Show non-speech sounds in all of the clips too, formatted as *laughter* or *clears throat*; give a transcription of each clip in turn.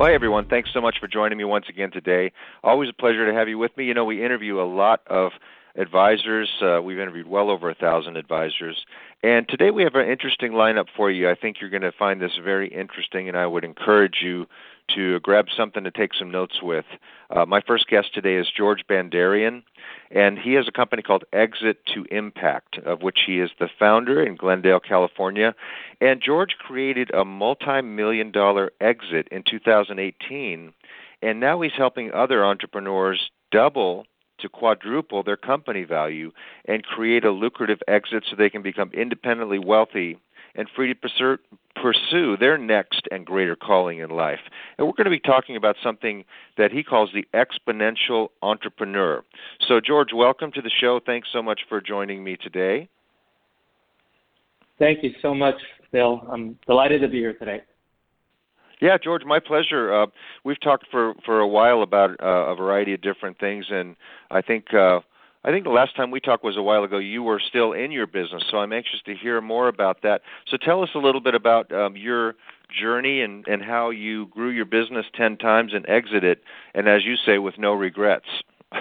Hi, everyone. Thanks so much for joining me once again today. Always a pleasure to have you with me. You know, we interview a lot of advisors. Uh, we've interviewed well over a thousand advisors. And today we have an interesting lineup for you. I think you're going to find this very interesting, and I would encourage you to grab something to take some notes with. Uh, my first guest today is George Bandarian, and he has a company called Exit to Impact, of which he is the founder in Glendale, California. And George created a multi million dollar exit in 2018, and now he's helping other entrepreneurs double to quadruple their company value and create a lucrative exit so they can become independently wealthy and free to pursue their next and greater calling in life. And we're going to be talking about something that he calls the exponential entrepreneur. So, George, welcome to the show. Thanks so much for joining me today. Thank you so much, Bill. I'm delighted to be here today. Yeah, George, my pleasure. Uh, we've talked for for a while about uh, a variety of different things, and I think uh, I think the last time we talked was a while ago. You were still in your business, so I'm anxious to hear more about that. So tell us a little bit about um, your journey and, and how you grew your business 10 times and exited, and as you say, with no regrets. *laughs*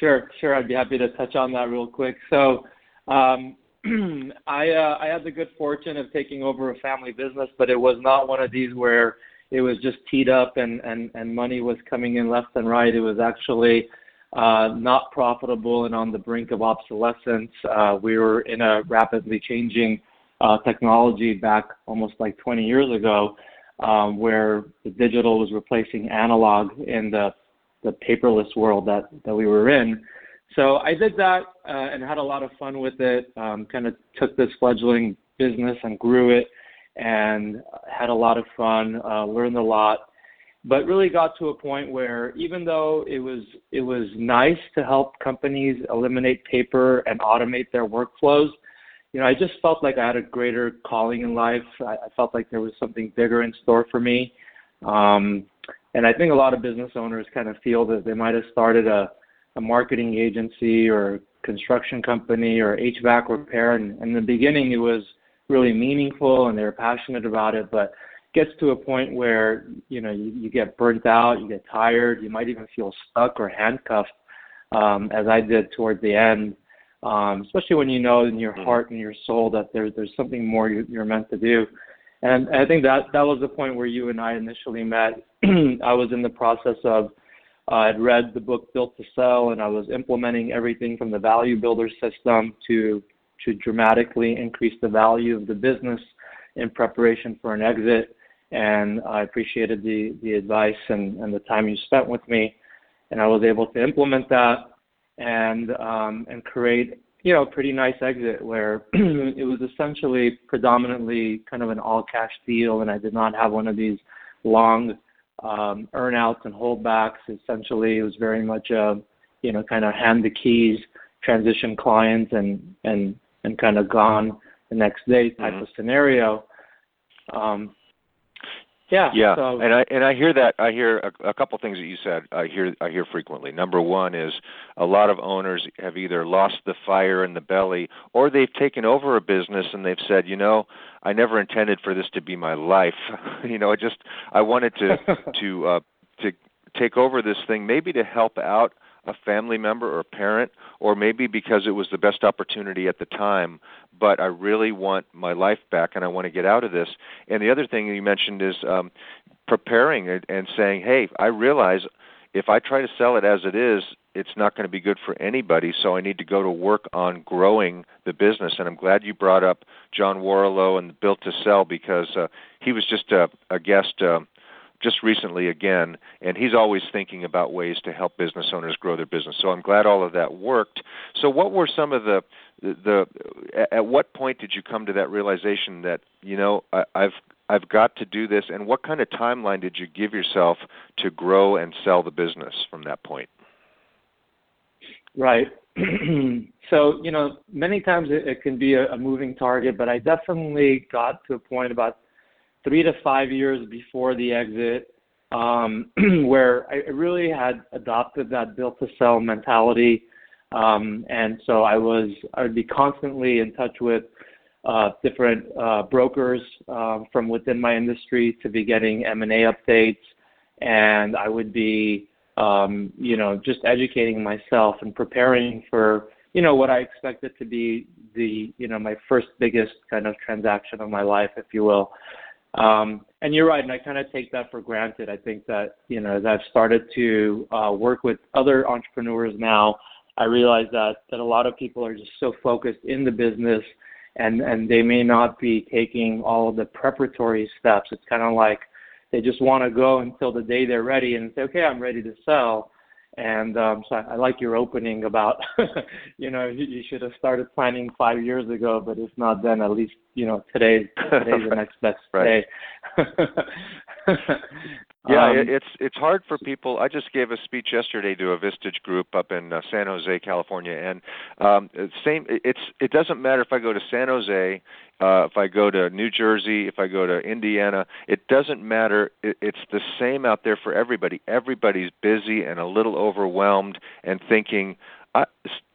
sure, sure. I'd be happy to touch on that real quick. So, um, *clears throat* I uh, I had the good fortune of taking over a family business, but it was not one of these where it was just teed up and and and money was coming in left and right. It was actually not profitable and on the brink of obsolescence. Uh, we were in a rapidly changing uh, technology back almost like 20 years ago, um, where the digital was replacing analog in the the paperless world that that we were in. So I did that uh, and had a lot of fun with it. Um, kind of took this fledgling business and grew it, and had a lot of fun. Uh, learned a lot but really got to a point where even though it was it was nice to help companies eliminate paper and automate their workflows you know i just felt like i had a greater calling in life. I, I felt like there was something bigger in store for me. Um, and i think a lot of business owners kind of feel that they might have started a, a marketing agency or construction company or hvac repair. And, and in the beginning it was really meaningful and they were passionate about it but gets to a point where you know you, you get burnt out, you get tired, you might even feel stuck or handcuffed, um, as I did towards the end. Um, especially when you know in your mm-hmm. heart and your soul that there's there's something more you, you're meant to do. And I think that that was the point where you and I initially met. *clears throat* I was in the process of uh, I'd read the book Built to Sell, and I was implementing everything from the value builder system to to dramatically increase the value of the business in preparation for an exit and I appreciated the the advice and, and the time you spent with me, and I was able to implement that and um, and create you know a pretty nice exit where *clears throat* it was essentially predominantly kind of an all cash deal, and I did not have one of these long um, earnouts and holdbacks. Essentially, it was very much a you know kind of hand the keys, transition clients, and and and kind of gone the next day type mm-hmm. of scenario. Um, yeah. Yeah. So. And I and I hear that I hear a, a couple things that you said. I hear I hear frequently. Number one is a lot of owners have either lost the fire in the belly or they've taken over a business and they've said, you know, I never intended for this to be my life. *laughs* you know, I just I wanted to *laughs* to uh to take over this thing maybe to help out a family member or a parent, or maybe because it was the best opportunity at the time. But I really want my life back, and I want to get out of this. And the other thing you mentioned is um, preparing and saying, "Hey, I realize." if I try to sell it as it is, it's not going to be good for anybody. So I need to go to work on growing the business. And I'm glad you brought up John Warrillow and Built to Sell because uh, he was just a, a guest. Uh, just recently again, and he's always thinking about ways to help business owners grow their business. So I'm glad all of that worked. So what were some of the the at what point did you come to that realization that you know I, I've I've got to do this, and what kind of timeline did you give yourself to grow and sell the business from that point? Right. *clears throat* so you know, many times it, it can be a, a moving target, but I definitely got to a point about three to five years before the exit, um, *clears throat* where I really had adopted that built to sell mentality. Um, and so I was, I would be constantly in touch with uh, different uh, brokers uh, from within my industry to be getting M&A updates, and I would be, um, you know, just educating myself and preparing for, you know, what I expected to be the, you know, my first biggest kind of transaction of my life, if you will. Um, and you're right, and I kind of take that for granted. I think that you know as I've started to uh, work with other entrepreneurs now, I realize that that a lot of people are just so focused in the business, and and they may not be taking all of the preparatory steps. It's kind of like they just want to go until the day they're ready and say, okay, I'm ready to sell. And um, so I, I like your opening about, *laughs* you know, you, you should have started planning five years ago, but if not, then at least you know today *laughs* today's the *laughs* next best right. day. Yeah, um, it's it's hard for people. I just gave a speech yesterday to a Vistage group up in uh, San Jose, California, and um, same. It's it doesn't matter if I go to San Jose, uh, if I go to New Jersey, if I go to Indiana. It doesn't matter. It, it's the same out there for everybody. Everybody's busy and a little overwhelmed and thinking, I,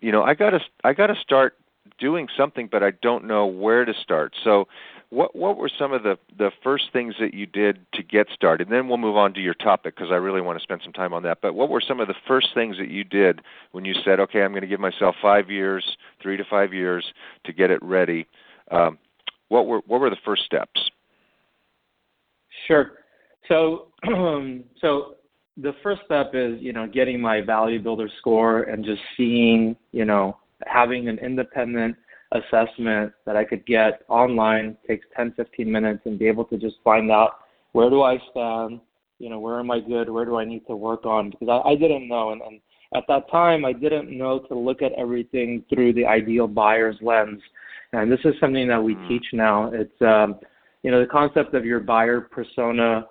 you know, I gotta I gotta start doing something, but I don't know where to start. So, what what were some of the the first things that you did to get started? And then we'll move on to your topic because I really want to spend some time on that. But what were some of the first things that you did when you said, "Okay, I'm going to give myself five years, three to five years to get it ready"? Um, what were what were the first steps? Sure. So *clears throat* so the first step is you know getting my value builder score and just seeing you know having an independent assessment that I could get online takes 10, 15 minutes and be able to just find out where do I stand, you know, where am I good, where do I need to work on? Because I, I didn't know. And, and at that time, I didn't know to look at everything through the ideal buyer's lens. And this is something that we mm. teach now. It's, um, you know, the concept of your buyer persona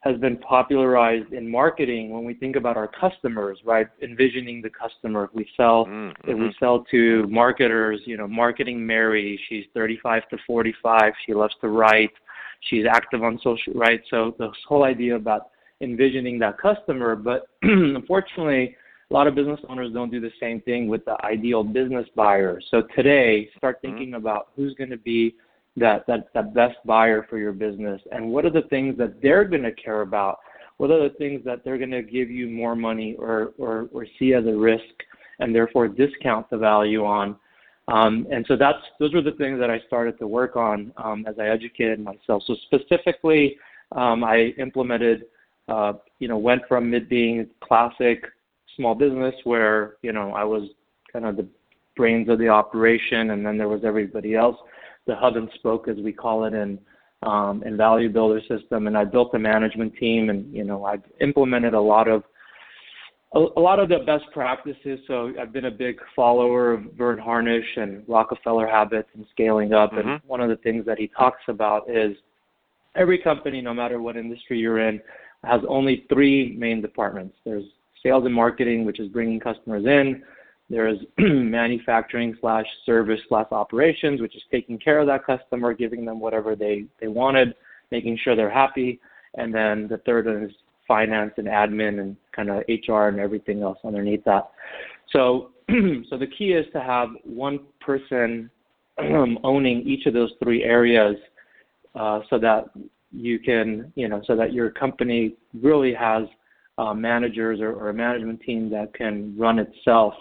has been popularized in marketing when we think about our customers, right? Envisioning the customer. If we sell, mm-hmm. if we sell to marketers, you know, marketing Mary, she's 35 to 45, she loves to write, she's active on social, right? So this whole idea about envisioning that customer, but *clears throat* unfortunately, a lot of business owners don't do the same thing with the ideal business buyer. So today, start mm-hmm. thinking mm-hmm. about who's going to be that that that best buyer for your business? And what are the things that they're going to care about? What are the things that they're going to give you more money or or or see as a risk and therefore discount the value on? Um, and so that's those were the things that I started to work on um, as I educated myself. So specifically, um, I implemented, uh, you know, went from it being classic small business where you know I was kind of the brains of the operation, and then there was everybody else, the hub and spoke, as we call it, in um, in Value Builder system. And I built a management team, and you know I've implemented a lot of a, a lot of the best practices. So I've been a big follower of Verne Harnish and Rockefeller habits and scaling up. Mm-hmm. And one of the things that he talks about is every company, no matter what industry you're in, has only three main departments. There's sales and marketing, which is bringing customers in. There's *clears throat* manufacturing slash service slash operations, which is taking care of that customer, giving them whatever they, they wanted, making sure they're happy. And then the third one is finance and admin and kind of HR and everything else underneath that. So, *clears throat* so the key is to have one person *clears throat* owning each of those three areas, uh, so that you can, you know, so that your company really has uh, managers or, or, a management team that can run itself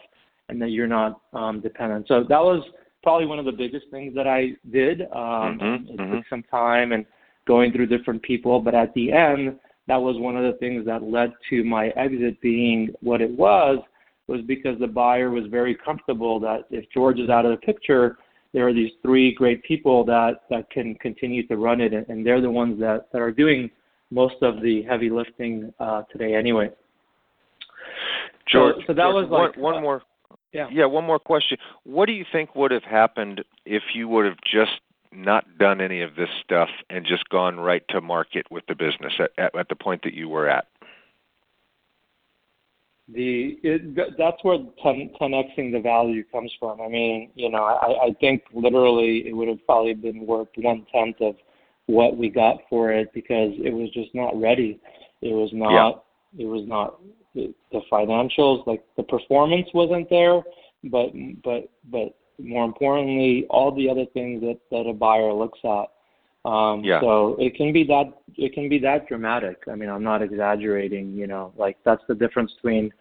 and that you're not um, dependent. So that was probably one of the biggest things that I did. Um, mm-hmm, it mm-hmm. took some time and going through different people, but at the end, that was one of the things that led to my exit being what it was was because the buyer was very comfortable that if George is out of the picture, there are these three great people that that can continue to run it, and, they're the ones that that are doing most of the heavy lifting uh, today anyway. George, so, so that George, was like one, one uh, more. Yeah. Yeah, one more question. What do you think would have happened if you would have just not done any of this stuff and just gone right to market with the business at, at, at the point that you were at? the it, that's where 10, 10xing the value comes from. I mean, you know, I, I think literally it would have probably been worth one tenth of what we got for it because it was just not ready. It was not. Yeah. It was not the, the financials like the performance wasn't there, but but but more importantly, all the other things that that a buyer looks at. Um, yeah. So it can be that it can be that dramatic. I mean, I'm not exaggerating. You know, like that's the difference between,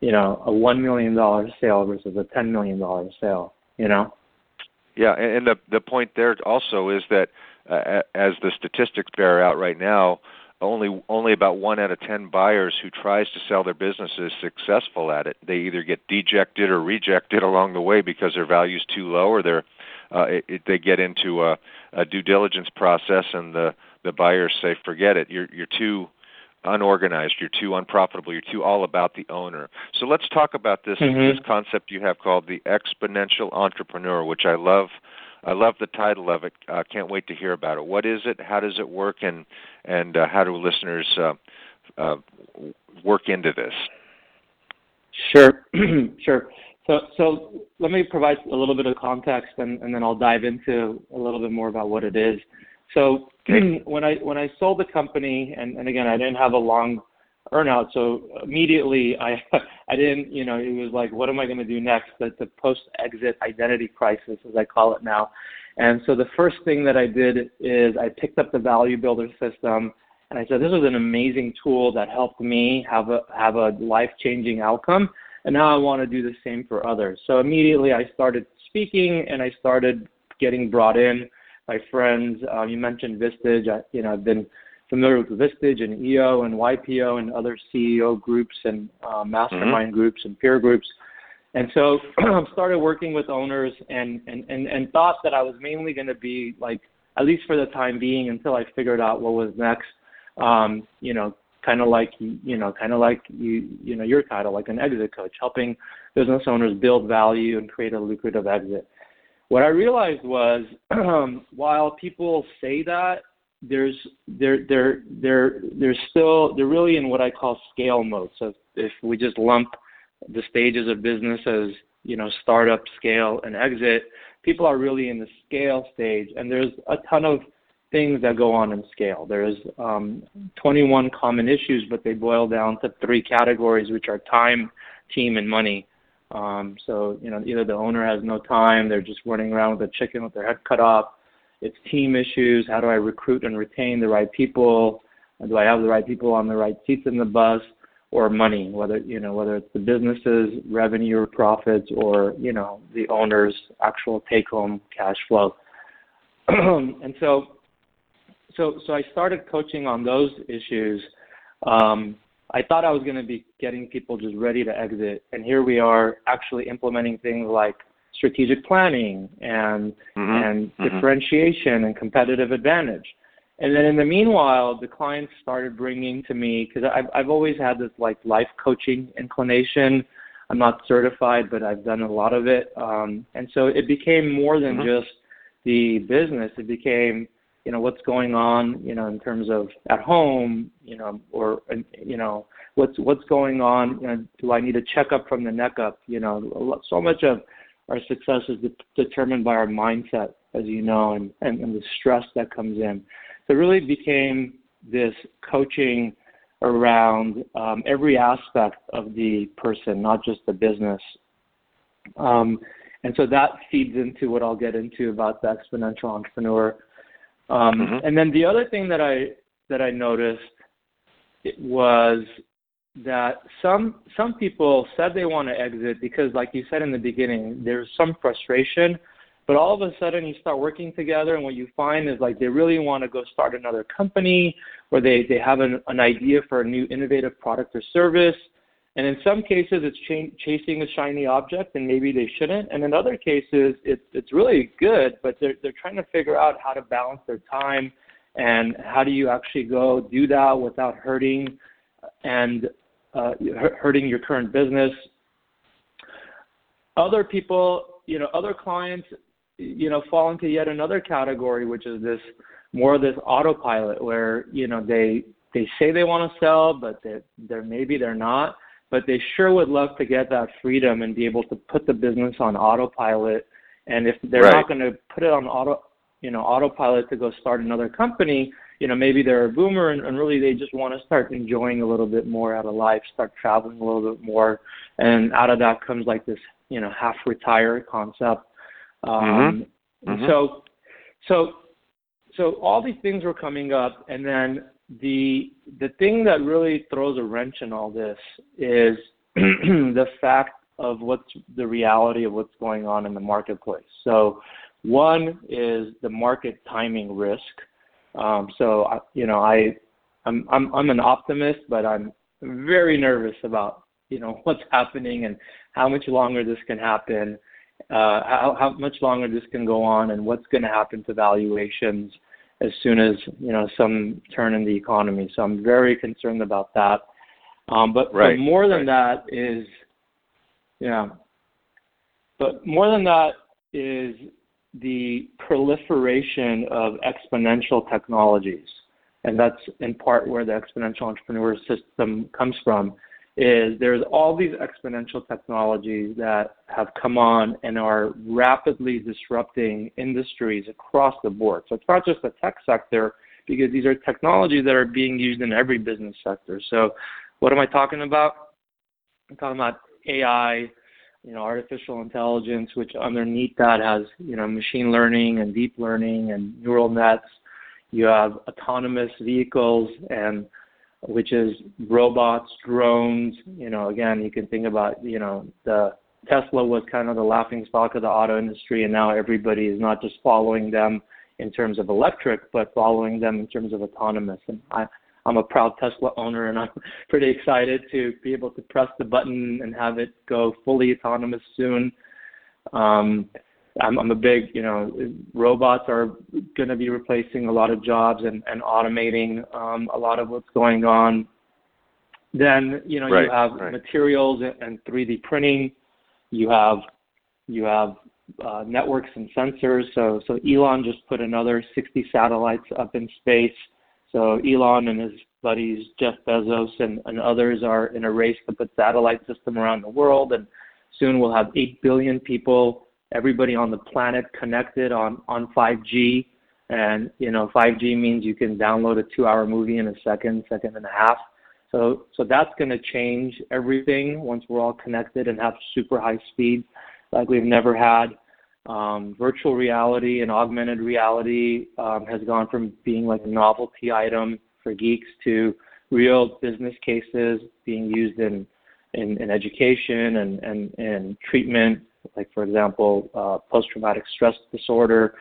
you know, a one million dollar sale versus a ten million dollar sale. You know. Yeah, and the the point there also is that uh, as the statistics bear out right now, only only about one out of ten buyers who tries to sell their business is successful at it. They either get dejected or rejected *laughs* along the way because their value's too low, or they're uh, it, it, they get into a, a due diligence process, and the the buyers say, "Forget it. You're you're too unorganized. You're too unprofitable. You're too all about the owner." So let's talk about this mm-hmm. this concept you have called the exponential entrepreneur, which I love I love the title of it. Uh, can't wait to hear about it. What is it? How does it work? And and uh, how do listeners uh, uh, work into this? Sure, *clears throat* sure. So so let me provide a little bit of context, and, and then I'll dive into a little bit more about what it is. So *clears throat* when I when I sold the company, and, and again I didn't have a long earnout. So immediately I *laughs* I didn't you know it was like what am I going to do next? The, the post exit identity crisis as I call it now. And so the first thing that I did is I picked up the Value Builder system and I said this was an amazing tool that helped me have a have a life changing outcome. And now I want to do the same for others. So immediately I started speaking and I started getting brought in by friends. Uh, you mentioned Vistage. I, you know I've been familiar with Vistage and EO and YPO and other CEO groups and uh, mastermind mm-hmm. groups and peer groups. And so *clears throat* I started working with owners and, and, and, and thought that I was mainly going to be like, at least for the time being, until I figured out what was next, um, you know, kind of like, you know, kind of like you, you know, your title, like an exit coach, helping business owners build value and create a lucrative exit. What I realized was, um, *clears throat* while people say that, there's they're they're they're they're still they're really in what I call scale mode. So if we just lump the stages of business as you know startup, scale, and exit, people are really in the scale stage, and there's a ton of things that go on in scale. There's um, 21 common issues, but they boil down to three categories, which are time, team, and money. Um, so you know either the owner has no time, they're just running around with a chicken with their head cut off it's team issues. How do I recruit and retain the right people? Do I have the right people on the right seats in the bus? Or money, whether you know whether it's the business's revenue or profits, or you know the owner's actual take-home cash flow. *clears throat* and so, so so I started coaching on those issues. Um, I thought I was going to be getting people just ready to exit, and here we are actually implementing things like strategic planning and mm-hmm. and mm-hmm. differentiation and competitive advantage. And then in the meanwhile, the clients started bringing to me because I've I've always had this like life coaching inclination. I'm not certified, but I've done a lot of it. Um, and so it became more than mm-hmm. just the business. It became you know what's going on you know in terms of at home you know or you know what's what's going on you know do i need a checkup from the neck up you know so much of our success is de- determined by our mindset, as you know, and, and, and the stress that comes in. So it really became this coaching around um, every aspect of the person, not just the business. Um, and so that feeds into what I'll get into about the exponential entrepreneur. Um, mm-hmm. And then the other thing that I that I noticed was that some some people said they want to exit because like you said in the beginning there's some frustration But all of a sudden, you start working together, and what you find is like they really want to go start another company, or they they have an, an idea for a new innovative product or service. And in some cases, it's ch- chasing a shiny object, and maybe they shouldn't. And in other cases, it's it's really good, but they're they're trying to figure out how to balance their time and how do you actually go do that without hurting and uh, hurting your current business. Other people, you know, other clients, you know, fall into yet another category, which is this more of this autopilot, where you know they they say they want to sell, but they're, they're maybe they're not, but they sure would love to get that freedom and be able to put the business on autopilot. And if they're right. not going to put it on auto, you know, autopilot to go start another company, you know, maybe they're a boomer and, and really they just want to start enjoying a little bit more out of life, start traveling a little bit more, and out of that comes like this, you know, half retired concept. Um, mm-hmm. Mm-hmm. So, so, so all these things were coming up, and then the the thing that really throws a wrench in all this is *clears throat* the fact of what's the reality of what's going on in the marketplace. So, one is the market timing risk. Um, so you know, I I'm I'm I'm an optimist, but I'm very nervous about you know *laughs* what's happening and how much longer this can happen, uh, how how much longer this can go on, and what's going to happen to valuations as soon as you know some turn in the economy. So I'm very concerned about that. Um, but, right. but more than right. that is, yeah. But more than that is the proliferation of exponential technologies. And that's in part where the exponential entrepreneur system comes from is there's all these exponential technologies that have come on and are rapidly disrupting industries across the board. So it's not just the tech sector because these are technologies that are being used in every business sector. So what am I talking about? I'm talking about AI, you know, artificial intelligence, which underneath that has, you know, machine learning and deep learning and neural nets. You have autonomous vehicles and which is robots, drones. You know, again, you can think about, you know, the Tesla was kind of the laughing stock of the auto industry, and now everybody is not just following them in terms of electric, but following them in terms of autonomous. And I, I'm a proud Tesla owner, and I'm *laughs* pretty excited to be able to press the button and have it go fully autonomous soon. Um, I'm, I'm a big, you know, robots are going to be replacing a lot of jobs and, and automating um, a lot of what's going on. Then, you know, right, you have right. materials and 3D printing. You have you have uh, networks and sensors. So, so Elon just put another 60 satellites up in space. So Elon and his buddies Jeff Bezos and, and others are in a race to put satellite system around the world, and soon we'll have 8 billion people everybody on the planet connected on on 5G. And you know, 5G means you can download a two-hour movie in a second, second and a half. So so that's going to change everything once we're all connected and have super high speed like we've never had. Um, virtual reality and augmented reality um, has gone from being like a novelty item for geeks to real business cases being used in in, in education and, and, and treatment like for example, uh, post-traumatic stress disorder.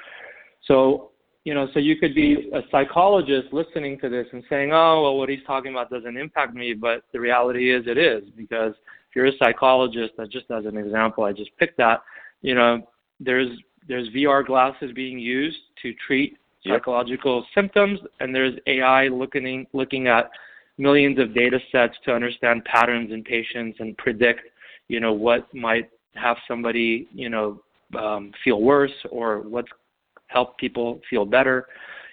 So, you know, so you could be a psychologist listening to this and saying, "Oh, well, what he's talking about doesn't impact me," but the reality is, it is because if you're a psychologist, that just as an example, I just picked that. You know, there's there's VR glasses being used to treat yep. psychological symptoms, and there's AI looking looking at millions of data sets to understand patterns in patients and predict, you know, what might have somebody, you know, um, feel worse or what's help people feel better.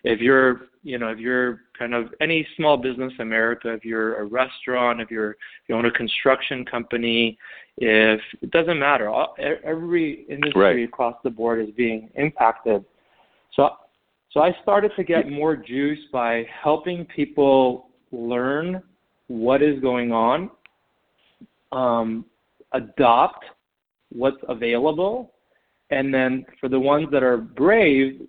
If you're, you know, if you're kind of any small business in America, if you're a restaurant, if you're if you own a construction company, if it doesn't matter, all, every industry right. across the board is being impacted. So, so I started to get more juice by helping people learn what is going on, um, adopt what's available, and then for the ones that are brave,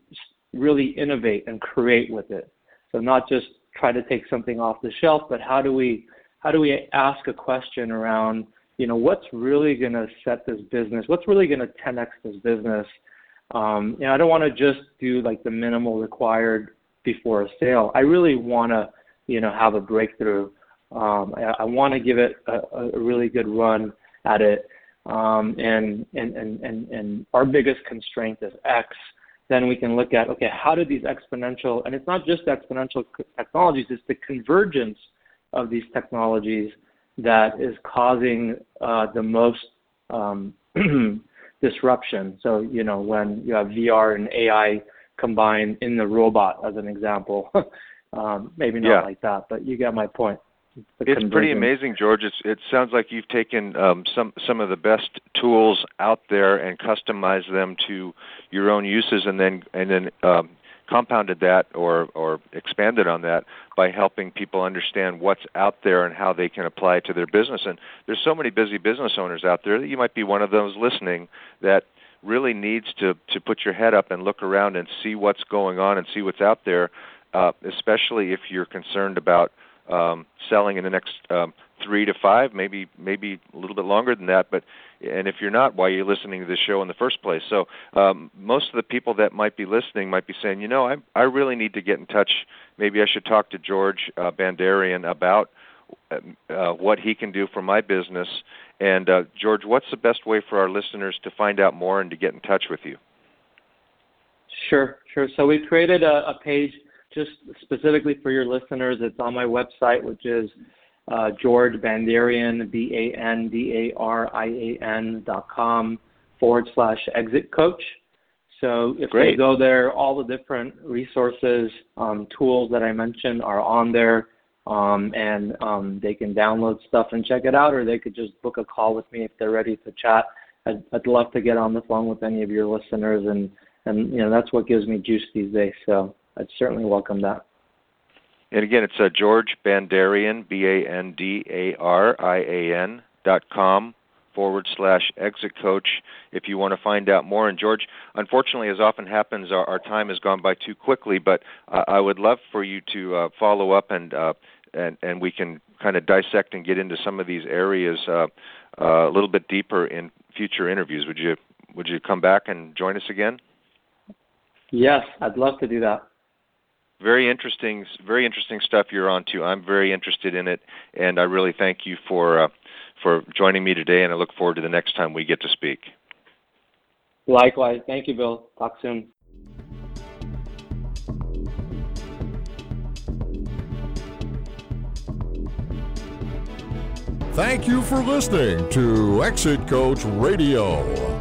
really innovate and create with it. So not just try to take something off the shelf, but how do we how do we ask a question around you know what's really going to set this business what's really going to 10x this business um, you know, I don't want to just do like the minimal required before a sale. I really want to, you know, have a breakthrough. Um, I, I want to give it a, a really good run at it. Um, and, and, and, and, and our biggest constraint is X. Then we can look at, okay, how do these exponential, and it's not just exponential technologies, it's the convergence of these technologies that is causing uh, the most um, *clears throat* disruption. So, you know, when you have VR and AI combined in the robot, as an example, *laughs* um, maybe not yeah. like that, but you get my point. It's pretty amazing, George. It's, it sounds like you've taken um, some some of the best tools out there and customized them to your own uses, and then and then um, compounded that or or expanded on that by helping people understand what's out there and how they can apply it to their business. And there's so many busy business owners out there that you might be one of those listening that really needs to to put your head up and look around and see what's going on and see what's out there, uh, especially if you're concerned about um, selling in the next um, three to five, maybe maybe a little bit longer than that. But and if you're not, why are you listening to this show in the first place? So um, most of the people that might be listening might be saying, you know, I I really need to get in touch. Maybe I should talk to George uh, Bandarian about uh, what he can do for my business. And uh, George, what's the best way for our listeners to find out more and to get in touch with you? Sure, sure. So we created a, a page just specifically for your listeners. It's on my website, which is uh, George Bandarian, B A N D A R I A N dot com forward slash exit coach. So if Great. they go there, all the different resources, um, tools that I mentioned are on there, um, and um, they can download stuff and check it out, or they could just book a call with me if they're ready to chat. I'd, I'd love to get on the phone with any of your listeners, and and you know that's what gives me juice these days. So I'd certainly welcome that. And again, it's uh, George Bandarian, B A N D A R I A N dot com forward slash exit coach if you want to find out more. And George, unfortunately, as often happens, our, our time has gone by too quickly, but uh, I would love for you to uh, follow up and, uh, and, and we can kind of dissect and get into some of these areas uh, uh, a little bit deeper in future interviews. Would you, would you come back and join us again? Yes, I'd love to do that very interesting very interesting stuff you're on to. I'm very interested in it and i really thank you for uh, for joining me today and i look forward to the next time we get to speak. Likewise. Thank you bill. Talk soon. Thank you for listening to Exit Coach Radio.